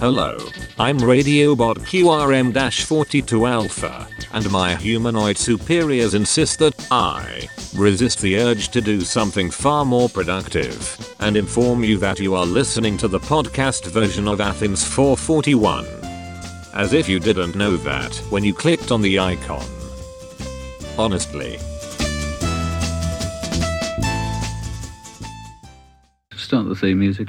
Hello, I'm Radiobot QRM-42 Alpha, and my humanoid superiors insist that I resist the urge to do something far more productive and inform you that you are listening to the podcast version of Athens 441. As if you didn't know that when you clicked on the icon. Honestly. Start the theme music.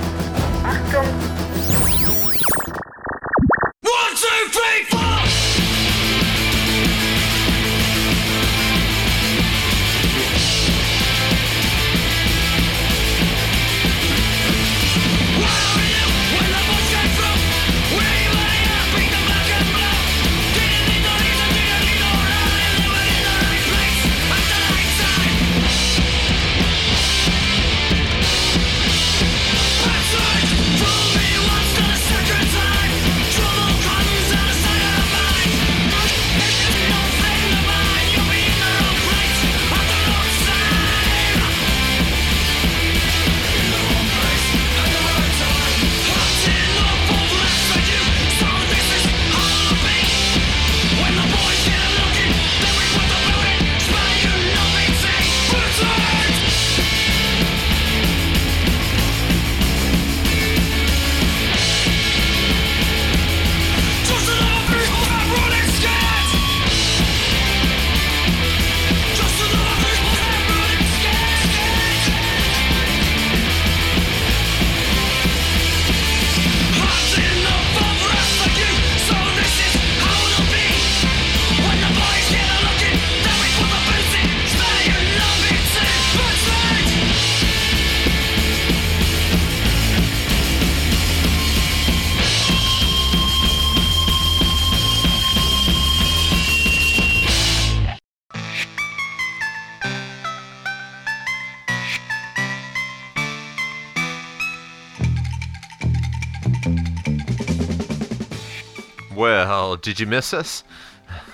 did you miss us?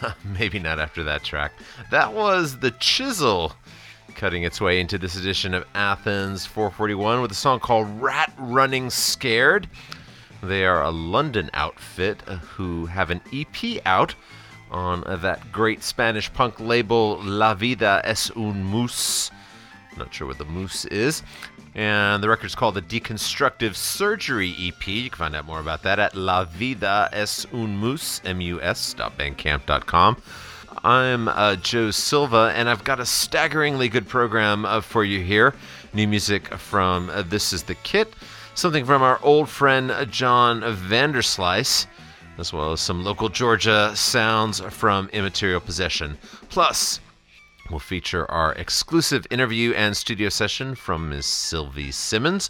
Maybe not after that track. That was The Chisel cutting its way into this edition of Athens 441 with a song called Rat Running Scared. They are a London outfit who have an EP out on that great Spanish punk label La Vida es un Mus. Not sure what the moose is. And the record's called the Deconstructive Surgery EP. You can find out more about that at La Vida es un Mus, M-U-S, bandcamp.com. I'm uh, Joe Silva, and I've got a staggeringly good program uh, for you here. New music from uh, This Is the Kit, something from our old friend uh, John Vanderslice, as well as some local Georgia sounds from Immaterial Possession. Plus, We'll feature our exclusive interview and studio session from Ms. Sylvie Simmons.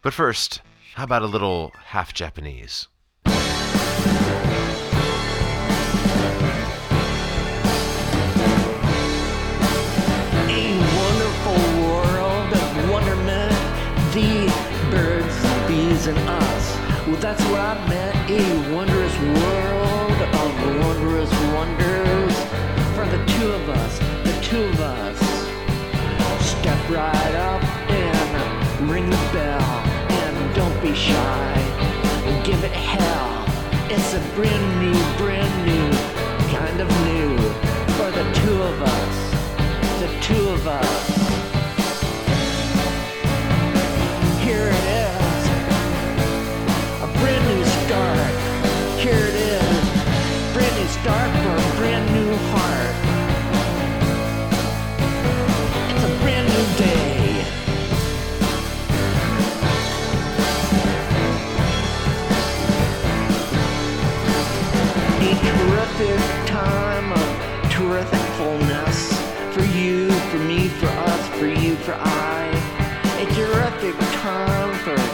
But first, how about a little half Japanese? A wonderful world of wonderment. The birds, bees, and us. Well, that's what I meant. A wondrous world of wondrous wonders. For the two of us, of us. Step right up and ring the bell. And don't be shy. Give it hell. It's a brand new, brand new, kind of new. For the two of us the two of us. Terrific time of terrific fullness for you, for me, for us, for you, for I. A terrific time for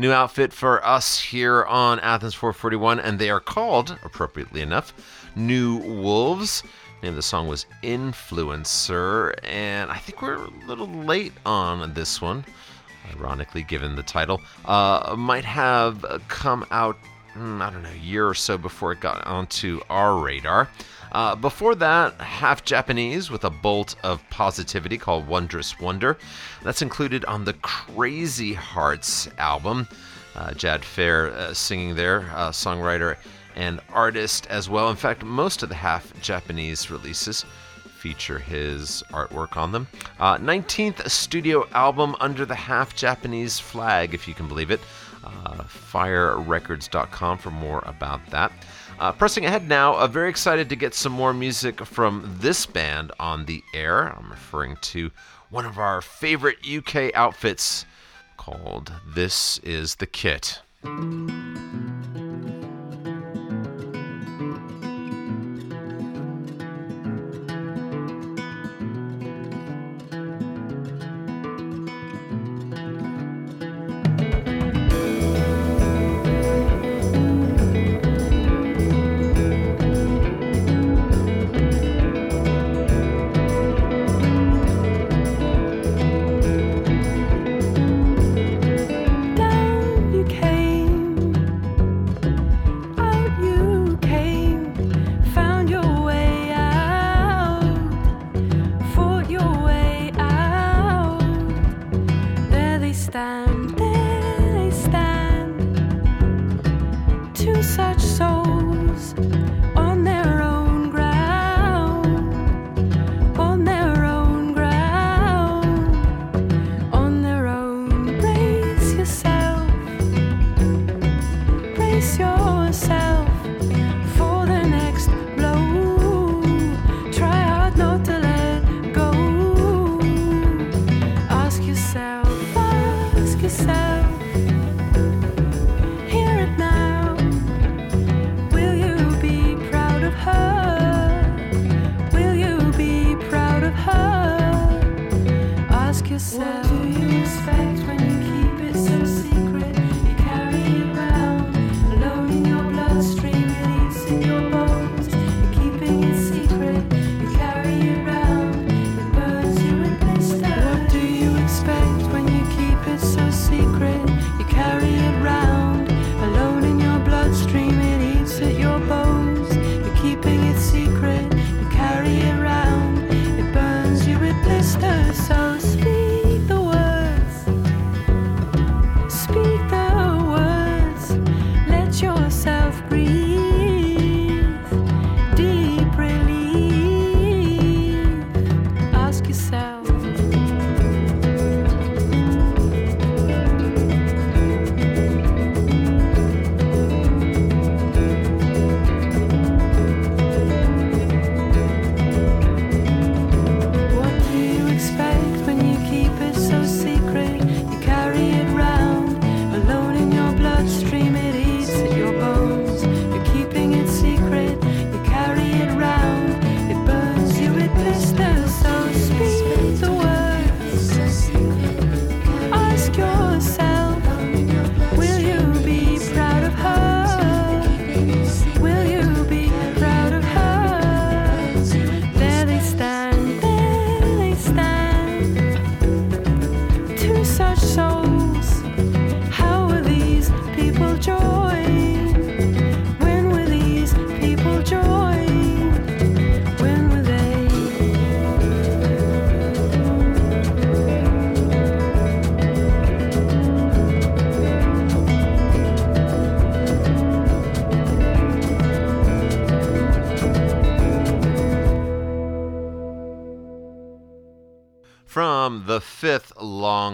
New outfit for us here on Athens 441, and they are called, appropriately enough, New Wolves. The name of the song was Influencer, and I think we're a little late on this one, ironically, given the title. Uh, might have come out, I don't know, year or so before it got onto our radar. Uh, before that, half Japanese with a bolt of positivity called Wondrous Wonder. That's included on the Crazy Hearts album. Uh, Jad Fair uh, singing there, uh, songwriter and artist as well. In fact, most of the half Japanese releases feature his artwork on them. Uh, 19th studio album under the half Japanese flag, if you can believe it. Uh, firerecords.com for more about that. Uh, pressing ahead now, uh, very excited to get some more music from this band on the air. I'm referring to one of our favorite UK outfits called This Is the Kit.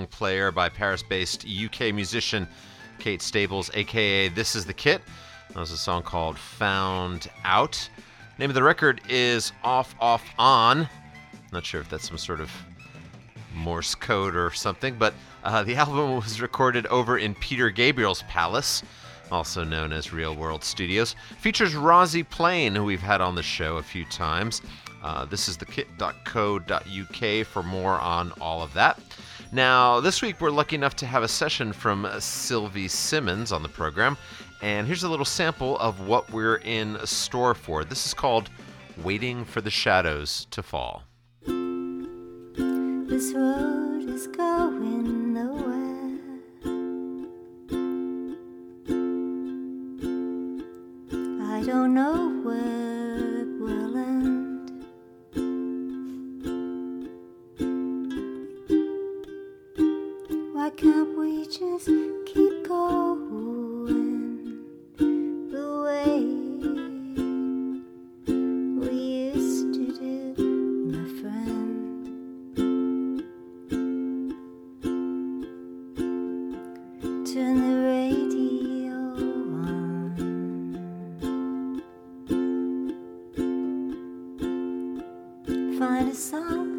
Player by Paris based UK musician Kate Stables, aka This Is the Kit. That was a song called Found Out. Name of the record is Off, Off, On. Not sure if that's some sort of Morse code or something, but uh, the album was recorded over in Peter Gabriel's Palace, also known as Real World Studios. Features Rozi Plain, who we've had on the show a few times. Uh, this is thekit.co.uk for more on all of that. Now, this week we're lucky enough to have a session from Sylvie Simmons on the program, and here's a little sample of what we're in store for. This is called Waiting for the Shadows to Fall. This road is going nowhere. I don't know where Why can't we just keep going the way we used to do, my friend? Turn the radio on. Find a song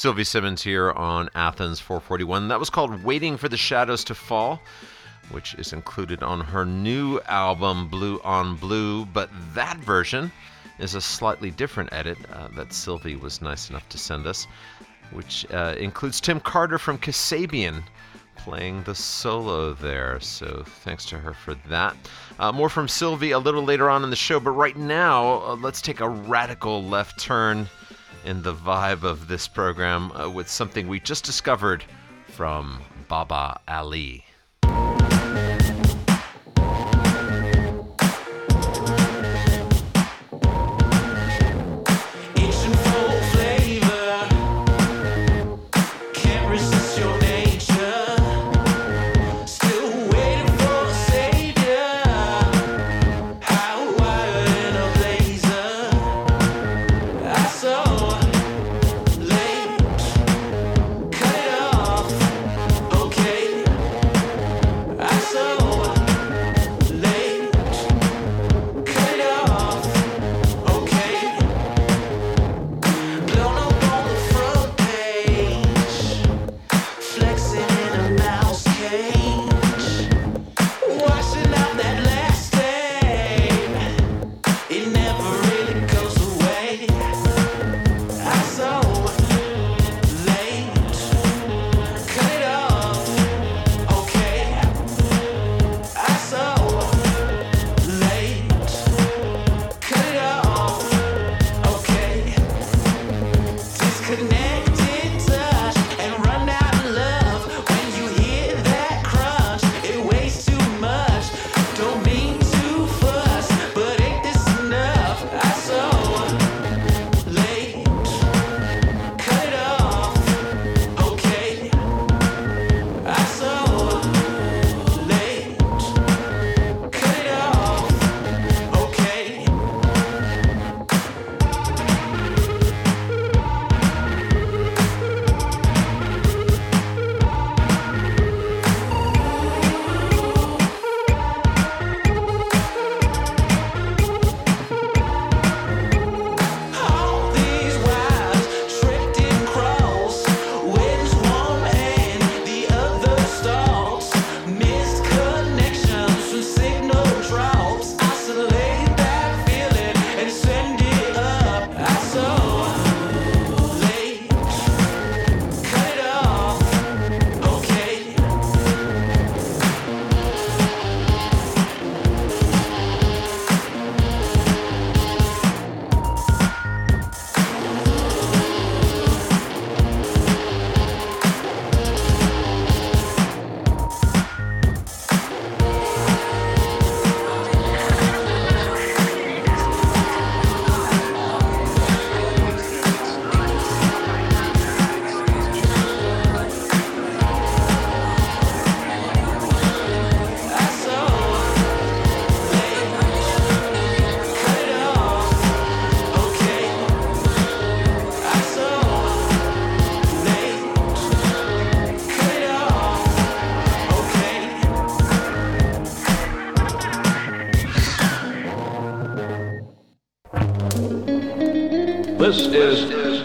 Sylvie Simmons here on Athens 441. That was called Waiting for the Shadows to Fall, which is included on her new album Blue on Blue, but that version is a slightly different edit uh, that Sylvie was nice enough to send us, which uh, includes Tim Carter from Kasabian playing the solo there. So thanks to her for that. Uh, more from Sylvie a little later on in the show, but right now, uh, let's take a radical left turn in the vibe of this program uh, with something we just discovered from Baba Ali.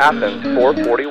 Happens 440.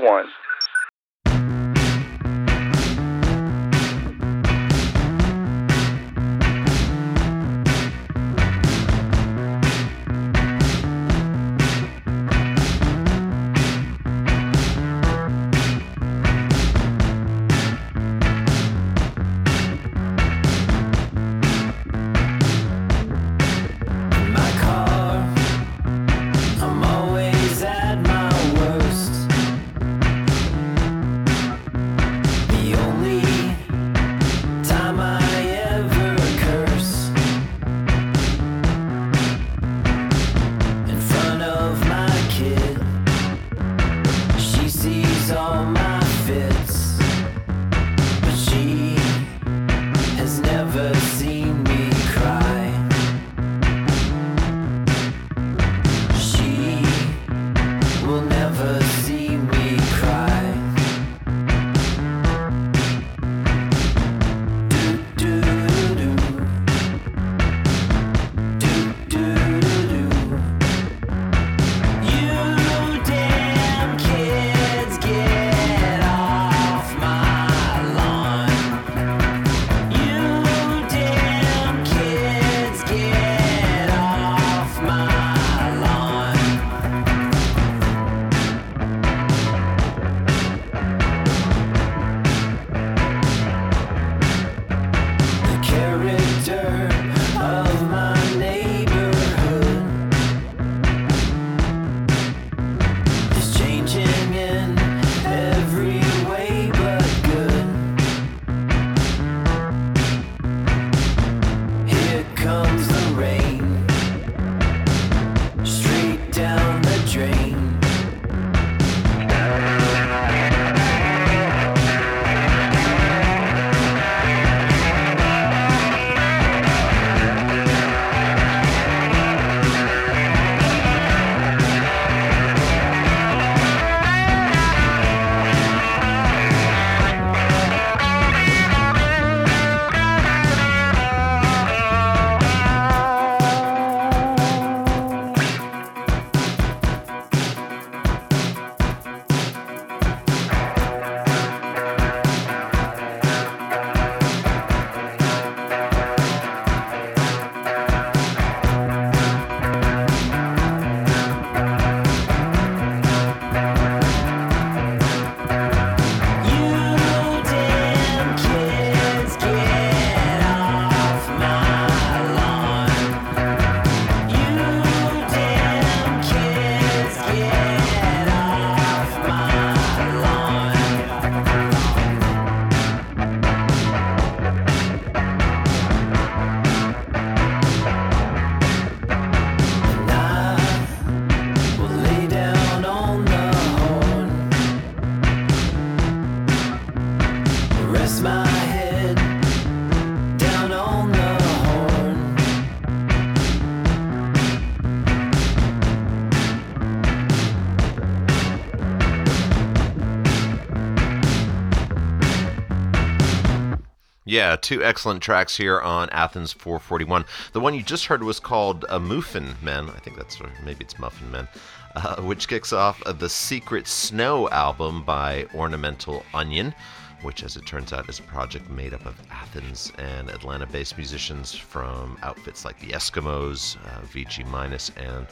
Yeah, two excellent tracks here on Athens 441. The one you just heard was called uh, Muffin Men. I think that's, maybe it's Muffin Men, uh, which kicks off the Secret Snow album by Ornamental Onion, which, as it turns out, is a project made up of Athens and Atlanta based musicians from outfits like the Eskimos, uh, VG Minus, and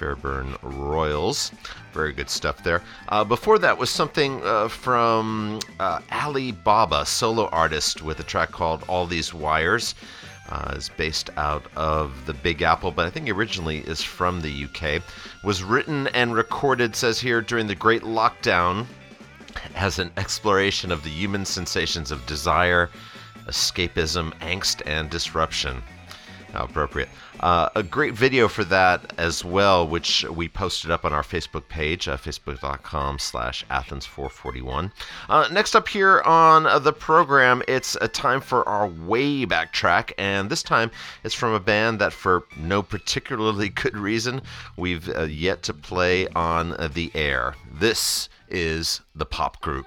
Fairburn Royals. Very good stuff there. Uh, before that was something uh, from uh, Ali Baba, solo artist, with a track called All These Wires. Uh, is based out of the Big Apple, but I think originally is from the UK. Was written and recorded, says here, during the Great Lockdown as an exploration of the human sensations of desire, escapism, angst, and disruption. How appropriate. Uh, a great video for that as well, which we posted up on our Facebook page, uh, facebook.com slash Athens441. Uh, next up here on uh, the program, it's a time for our way back track, and this time it's from a band that, for no particularly good reason, we've uh, yet to play on the air. This is the pop group.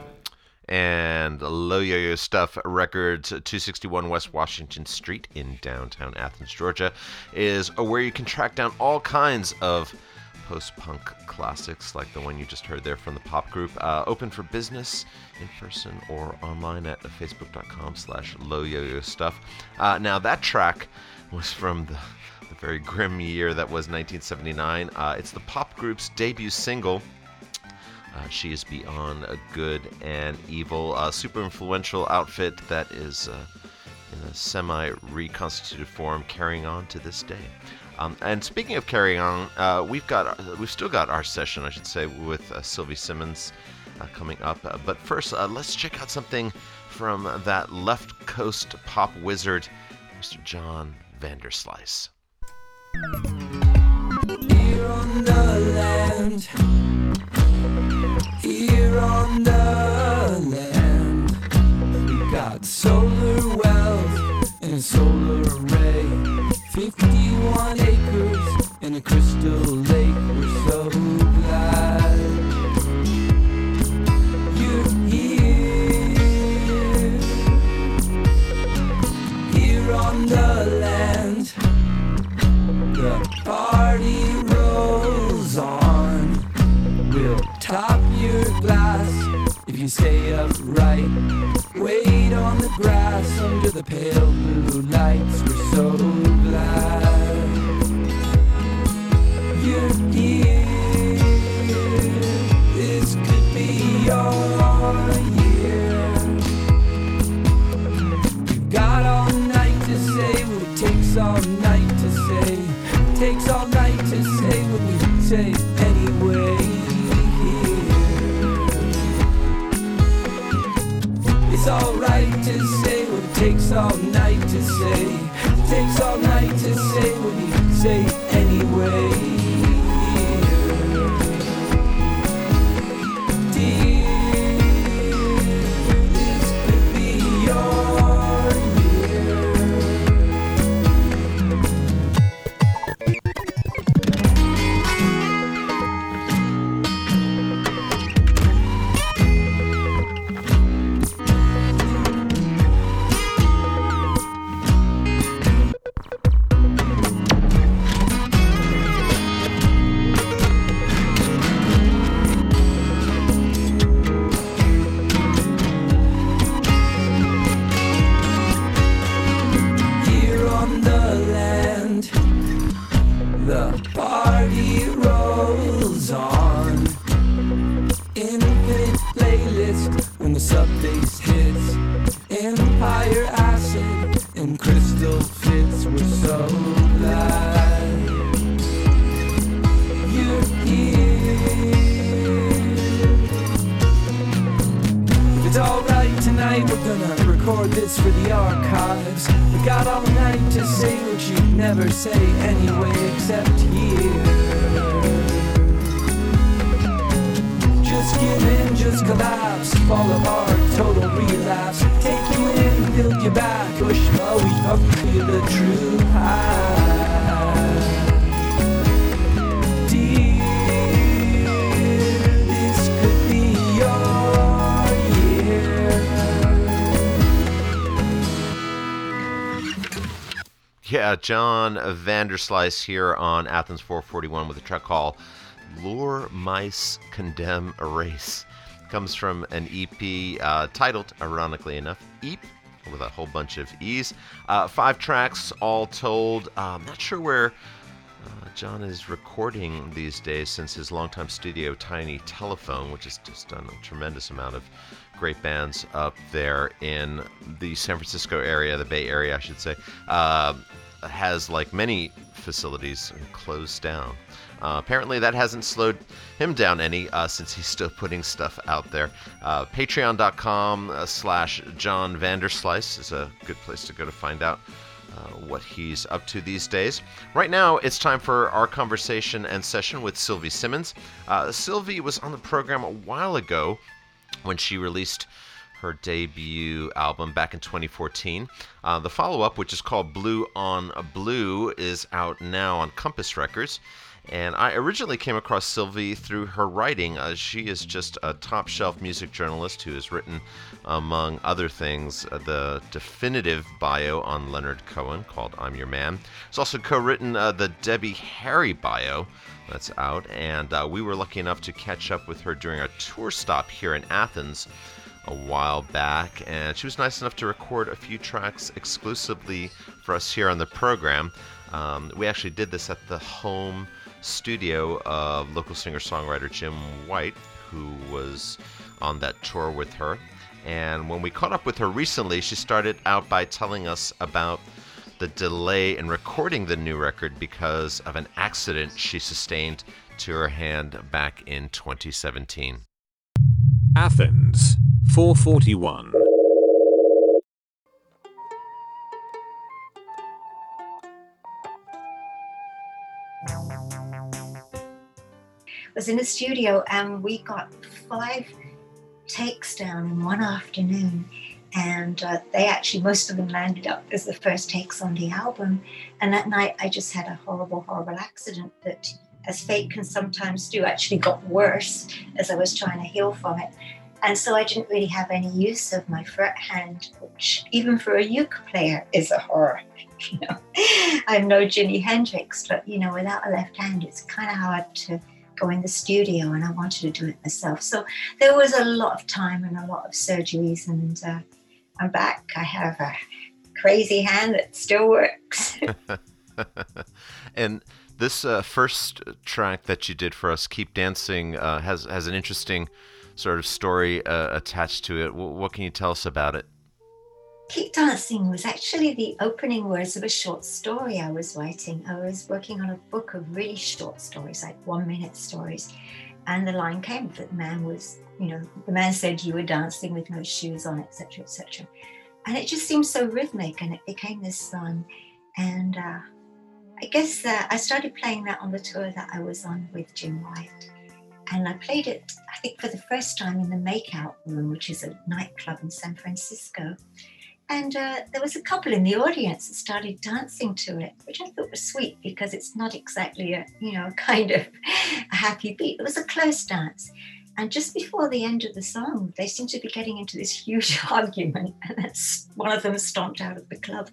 And Low Yo-Yo Stuff Records, 261 West Washington Street in downtown Athens, Georgia, is where you can track down all kinds of post-punk classics like the one you just heard there from the pop group. Uh, open for business in person or online at facebook.com slash low yo-yo stuff. Uh, now that track was from the, the very grim year that was 1979. Uh, it's the pop group's debut single. Uh, she is beyond a good and evil. A super influential outfit that is uh, in a semi reconstituted form, carrying on to this day. Um, and speaking of carrying on, uh, we've got we've still got our session, I should say, with uh, Sylvie Simmons uh, coming up. Uh, but first, uh, let's check out something from that left coast pop wizard, Mr. John Vanderslice. Here on the land, on the land, we got solar wealth and solar array. 51 acres when John Vanderslice here on Athens 441 with a track called Lure Mice Condemn Erase. Comes from an EP uh, titled, ironically enough, Eep, with a whole bunch of E's. Uh, five tracks all told. Uh, I'm not sure where uh, John is recording these days since his longtime studio, Tiny Telephone, which has just done a tremendous amount of great bands up there in the San Francisco area, the Bay Area, I should say, uh, has, like many facilities, closed down. Uh, apparently, that hasn't slowed him down any uh, since he's still putting stuff out there. Uh, Patreon.com uh, slash John Vanderslice is a good place to go to find out uh, what he's up to these days. Right now, it's time for our conversation and session with Sylvie Simmons. Uh, Sylvie was on the program a while ago when she released her debut album back in 2014. Uh, the follow up, which is called Blue on Blue, is out now on Compass Records. And I originally came across Sylvie through her writing. Uh, she is just a top shelf music journalist who has written, among other things, uh, the definitive bio on Leonard Cohen called I'm Your Man. She's also co written uh, the Debbie Harry bio that's out, and uh, we were lucky enough to catch up with her during a tour stop here in Athens a while back, and she was nice enough to record a few tracks exclusively for us here on the program. Um, we actually did this at the home studio of local singer songwriter Jim White, who was on that tour with her. And when we caught up with her recently, she started out by telling us about the delay in recording the new record because of an accident she sustained to her hand back in 2017. Athens, 441. was in a studio and we got five takes down in one afternoon. And uh, they actually most of them landed up as the first takes on the album. And that night i just had a horrible horrible accident that as fate can sometimes do actually got worse as i was trying to heal from it and so i didn't really have any use of my fret hand which even for a uke player is a horror you know i'm no jimi hendrix but you know without a left hand it's kind of hard to go in the studio and I wanted to do it myself. So there was a lot of time and a lot of surgeries, and uh, I'm back. I have a crazy hand that still works. and this uh, first track that you did for us, "Keep Dancing," uh, has has an interesting sort of story uh, attached to it. W- what can you tell us about it? Keep Dancing was actually the opening words of a short story I was writing. I was working on a book of really short stories, like one minute stories. And the line came that the man was, you know, the man said you were dancing with no shoes on, etc., etc. And it just seemed so rhythmic and it became this song. And uh, I guess uh, I started playing that on the tour that I was on with Jim White. And I played it, I think, for the first time in the Makeout Room, which is a nightclub in San Francisco. And uh, there was a couple in the audience that started dancing to it, which I thought was sweet because it's not exactly a, you know, kind of a happy beat. It was a close dance. And just before the end of the song, they seemed to be getting into this huge argument, and that's one of them stomped out of the club.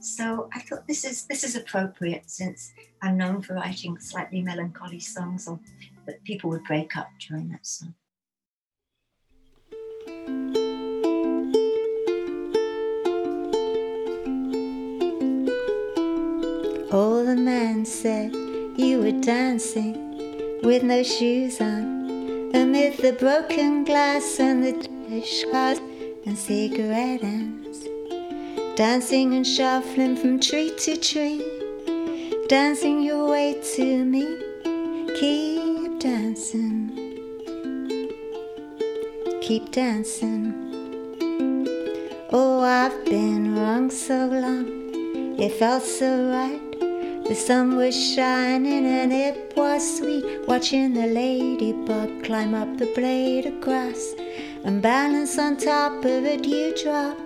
So I thought this is this is appropriate since I'm known for writing slightly melancholy songs, or that people would break up during that song. Oh, the man said you were dancing with no shoes on amid the broken glass and the dish cars and cigarette ends. Dancing and shuffling from tree to tree, dancing your way to me. Keep dancing, keep dancing. Oh, I've been wrong so long, it felt so right. The sun was shining and it was sweet watching the ladybug climb up the blade of grass and balance on top of a dewdrop,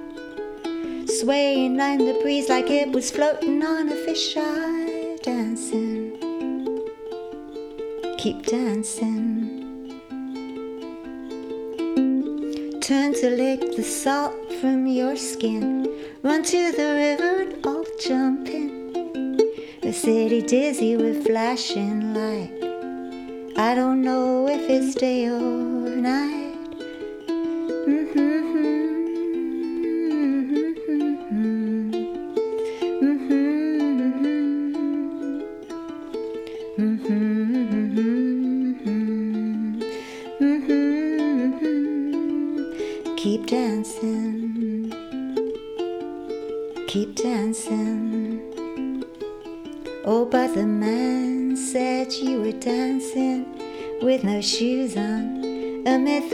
swaying in the breeze like it was floating on a fisheye, dancing. Keep dancing. Turn to lick the salt from your skin. Run to the river and all jump in. The city dizzy with flashing light. I don't know if it's day or night.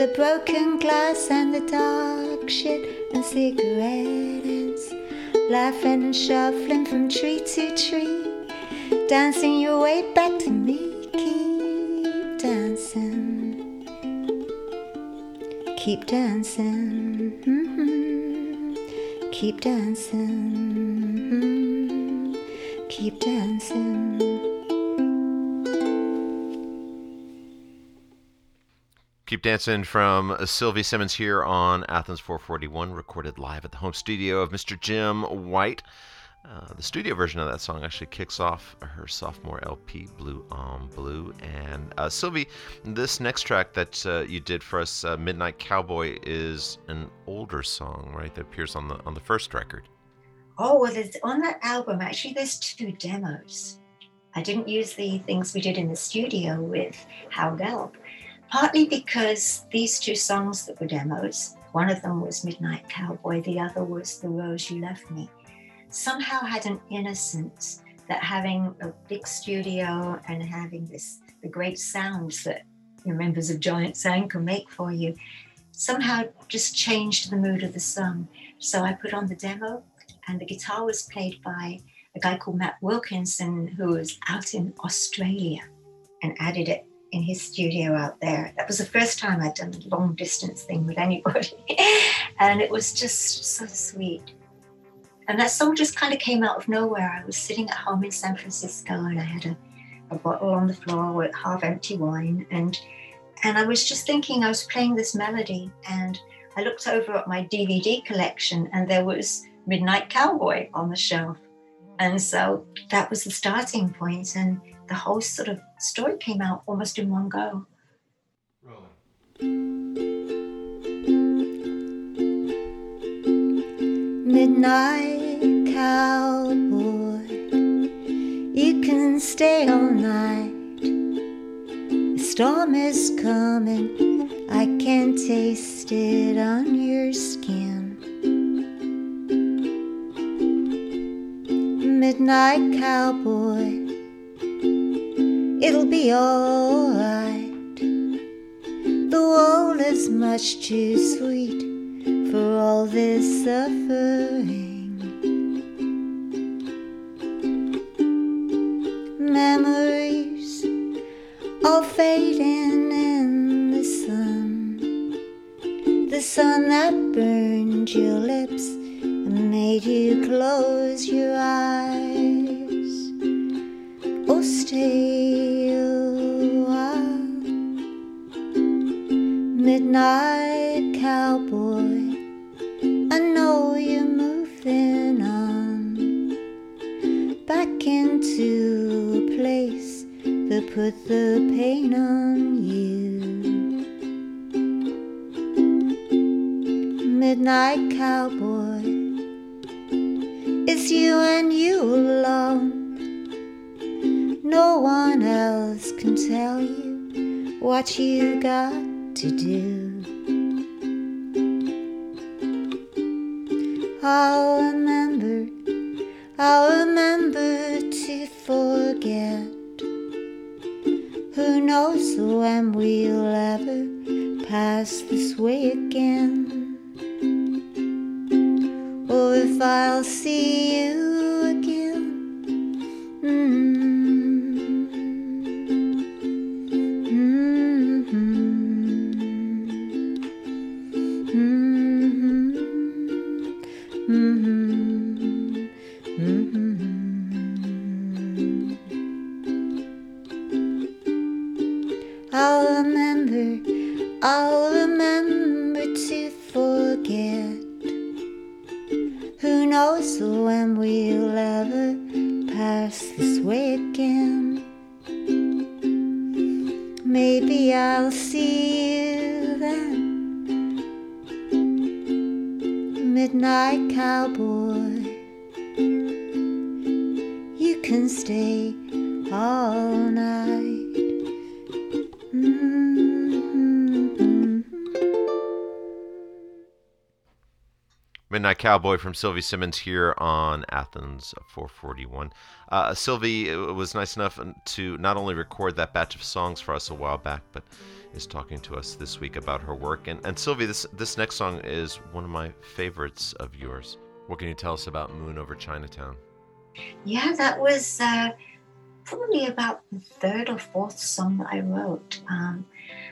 The broken glass and the dark shit and cigarette ends, laughing and shuffling from tree to tree, dancing your way back to me. Keep dancing, keep dancing, mhm. keep dancing. mhm. Keep dancing. Keep Dancing from Sylvie Simmons here on Athens 441, recorded live at the home studio of Mr. Jim White. Uh, the studio version of that song actually kicks off her sophomore LP, Blue on Blue. And uh, Sylvie, this next track that uh, you did for us, uh, Midnight Cowboy, is an older song, right? That appears on the on the first record. Oh, well, there's, on that album, actually, there's two demos. I didn't use the things we did in the studio with Howe Gelb, partly because these two songs that were demos, one of them was Midnight Cowboy, the other was The Rose You Left Me, somehow had an innocence that having a big studio and having this the great sounds that your members of Giant Sand can make for you somehow just changed the mood of the song. So I put on the demo, and the guitar was played by a guy called Matt Wilkinson, who was out in Australia, and added it in his studio out there. That was the first time I'd done a long distance thing with anybody, and it was just so sweet. And that song just kind of came out of nowhere. I was sitting at home in San Francisco, and I had a, a bottle on the floor with half empty wine, and and I was just thinking I was playing this melody, and I looked over at my DVD collection, and there was Midnight Cowboy on the shelf. And so that was the starting point, and the whole sort of story came out almost in one go. Midnight cowboy, you can stay all night. A storm is coming, I can taste it on your skin. Midnight cowboy, it'll be alright. The world is much too sweet for all this suffering. Memories all fading in the sun. The sun that burned your lips and made you close your eyes. Oh, stay Midnight cowboy, it's you and you alone. No one else can tell you what you got to do. I'll remember, I'll remember to forget. Who knows when we'll ever pass this way again? Midnight Cowboy from Sylvie Simmons here on Athens 441. Uh, Sylvie was nice enough to not only record that batch of songs for us a while back, but is talking to us this week about her work. And, and Sylvie, this, this next song is one of my favorites of yours. What can you tell us about Moon Over Chinatown? Yeah, that was uh, probably about the third or fourth song that I wrote. Um,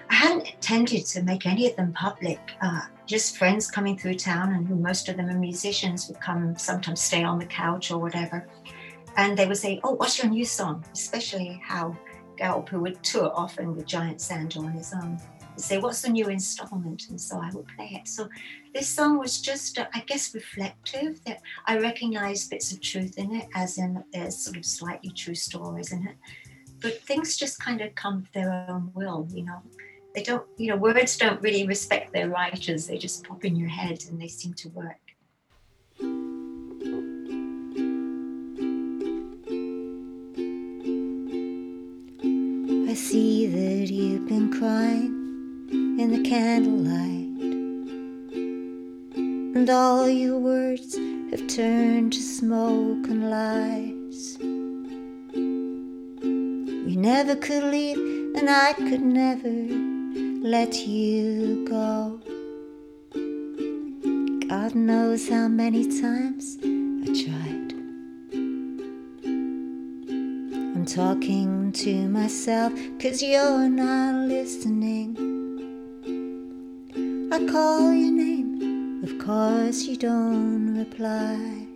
I hadn't intended to make any of them public. Uh, just friends coming through town, and who most of them are musicians, would come sometimes stay on the couch or whatever. And they would say, Oh, what's your new song? Especially Howe Gelb, who would tour often with Giant Sand on his own. say, What's the new installment? And so I would play it. So this song was just, uh, I guess, reflective that I recognized bits of truth in it, as in there's sort of slightly true stories in it. But things just kind of come of their own will, you know. They don't, you know, words don't really respect their writers. They just pop in your head and they seem to work. I see that you've been crying in the candlelight, and all your words have turned to smoke and lies. You never could leave, and I could never let you go. God knows how many times I tried. I'm talking to myself, cause you're not listening. I call your name, of course you don't reply.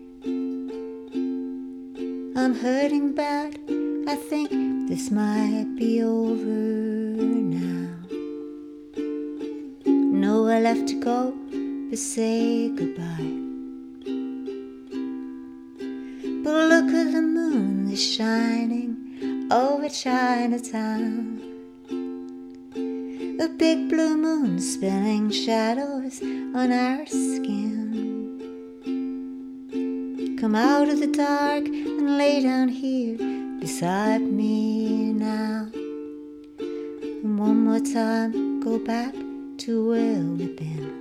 I'm hurting bad, I think this might be over left to go but say goodbye. But look at the moon that's shining over Chinatown. A big blue moon spilling shadows on our skin. Come out of the dark and lay down here beside me now. And one more time, go back to where we've been.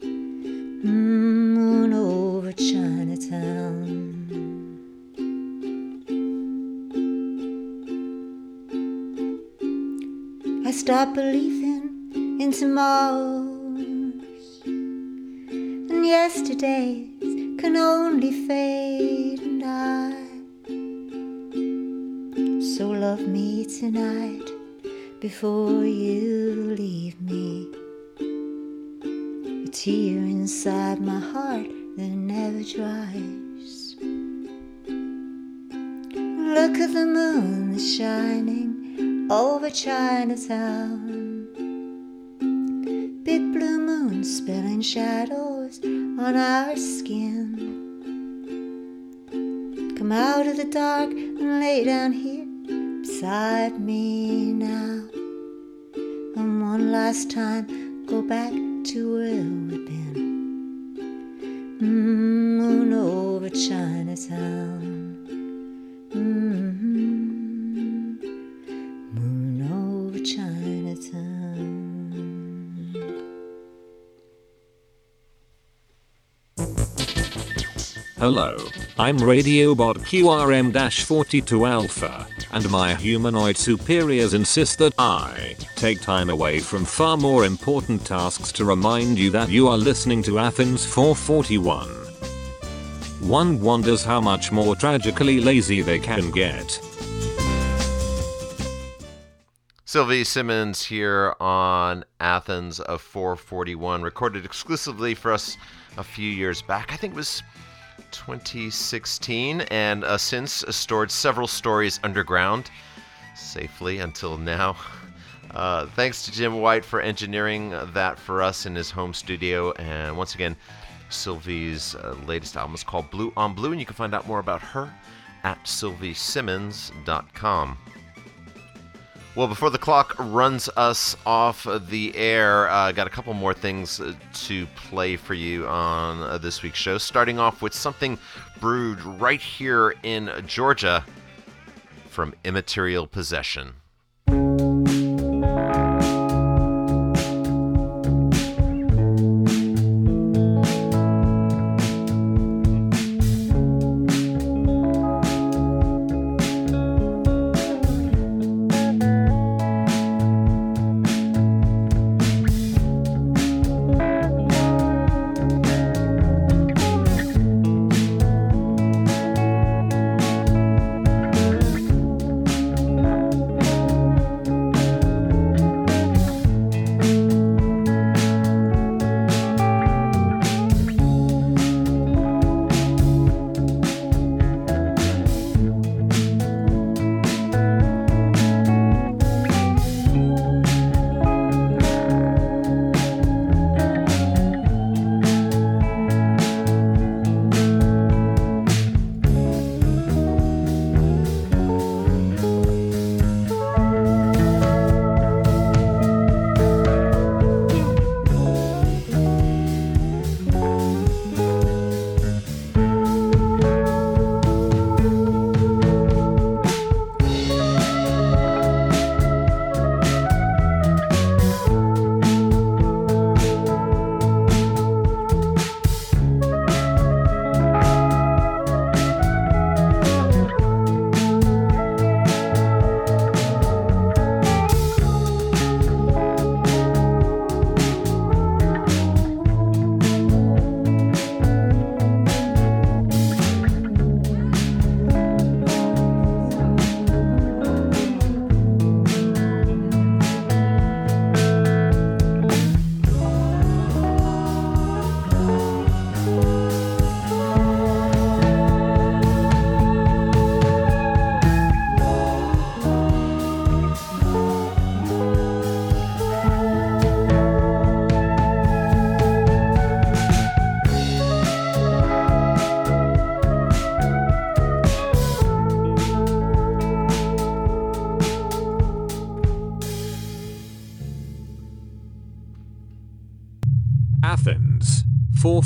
Mm, moon over Chinatown. I stopped believing in tomorrows, and yesterdays can only fade and die. So love me tonight before you leave me. Tear inside my heart that never dries. Look at the moon that's shining over Chinatown. Big blue moon spilling shadows on our skin. Come out of the dark and lay down here beside me now. And one last time, go back to where we've been. Mm, moon over Chinatown. Mm-hmm. Hello, I'm Radiobot QRM-42 Alpha, and my humanoid superiors insist that I take time away from far more important tasks to remind you that you are listening to Athens 441. One wonders how much more tragically lazy they can get. Sylvie Simmons here on Athens of 441, recorded exclusively for us a few years back. I think it was 2016, and uh, since uh, stored several stories underground safely until now. Uh, thanks to Jim White for engineering that for us in his home studio. And once again, Sylvie's uh, latest album is called Blue on Blue, and you can find out more about her at sylviesimmons.com. Well, before the clock runs us off the air, I uh, got a couple more things uh, to play for you on uh, this week's show. Starting off with something brewed right here in Georgia from Immaterial Possession.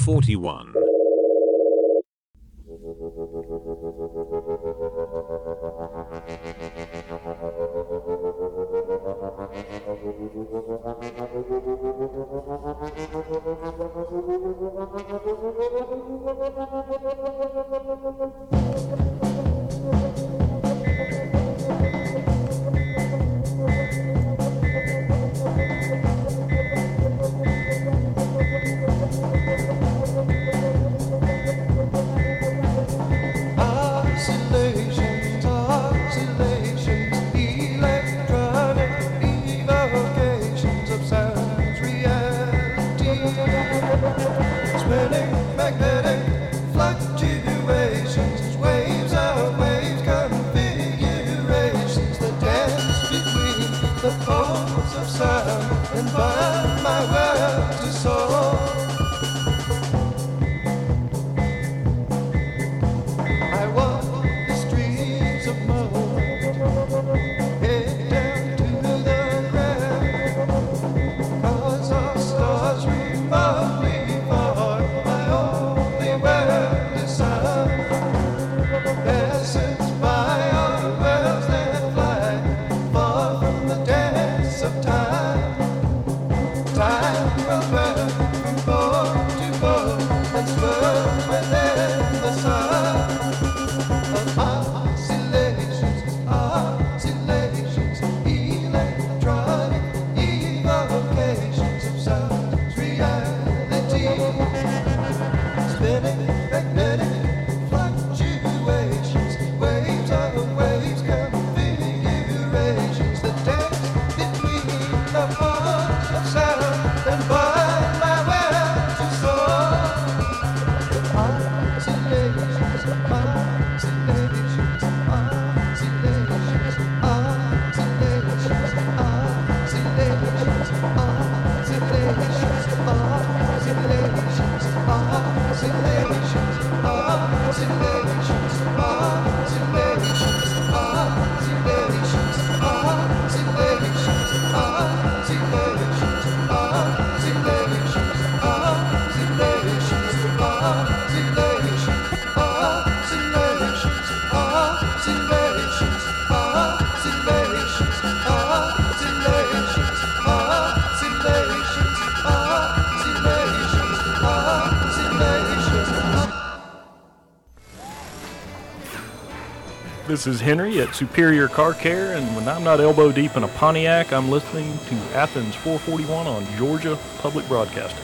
41 This is Henry at Superior Car Care, and when I'm not elbow deep in a Pontiac, I'm listening to Athens 441 on Georgia Public Broadcasting.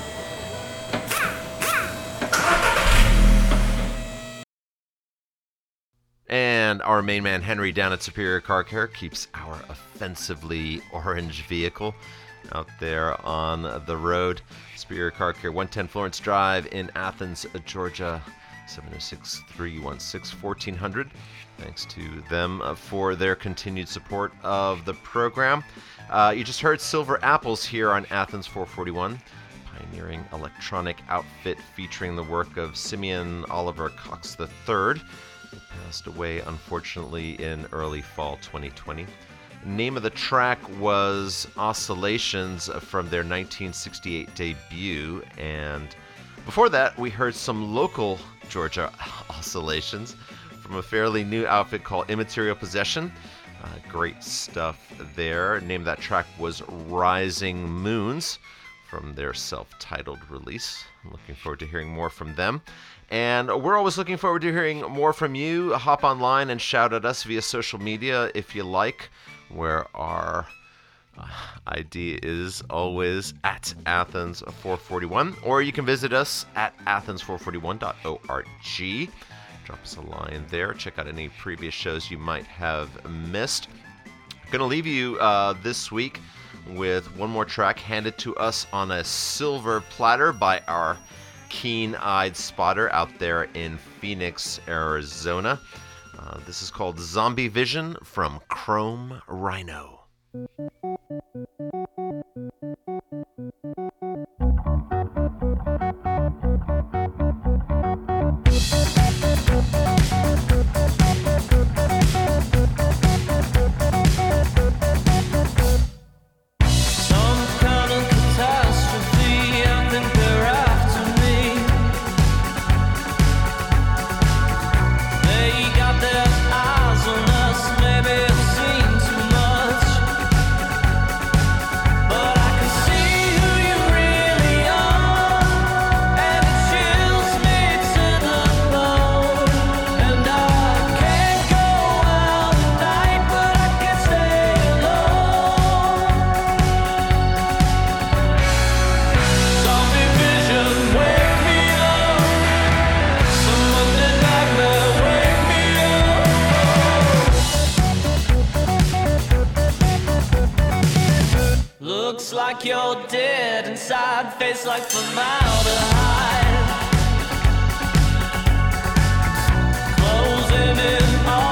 And our main man Henry down at Superior Car Care keeps our offensively orange vehicle out there on the road. Superior Car Care, 110 Florence Drive in Athens, Georgia, 706 316 1400. Thanks to them uh, for their continued support of the program. Uh, you just heard Silver Apples here on Athens 441 pioneering electronic outfit featuring the work of Simeon Oliver Cox III, who passed away unfortunately in early fall 2020. Name of the track was Oscillations from their 1968 debut, and before that, we heard some local Georgia oscillations from a fairly new outfit called Immaterial Possession. Uh, great stuff there. Name of that track was Rising Moons from their self titled release. Looking forward to hearing more from them. And we're always looking forward to hearing more from you. Hop online and shout at us via social media if you like, where our uh, ID is always at Athens441, or you can visit us at athens441.org. Drop us a line there. Check out any previous shows you might have missed. Gonna leave you uh, this week with one more track handed to us on a silver platter by our keen eyed spotter out there in Phoenix, Arizona. Uh, this is called Zombie Vision from Chrome Rhino. Looks like you're dead inside, face like formaldehyde. Closing in on.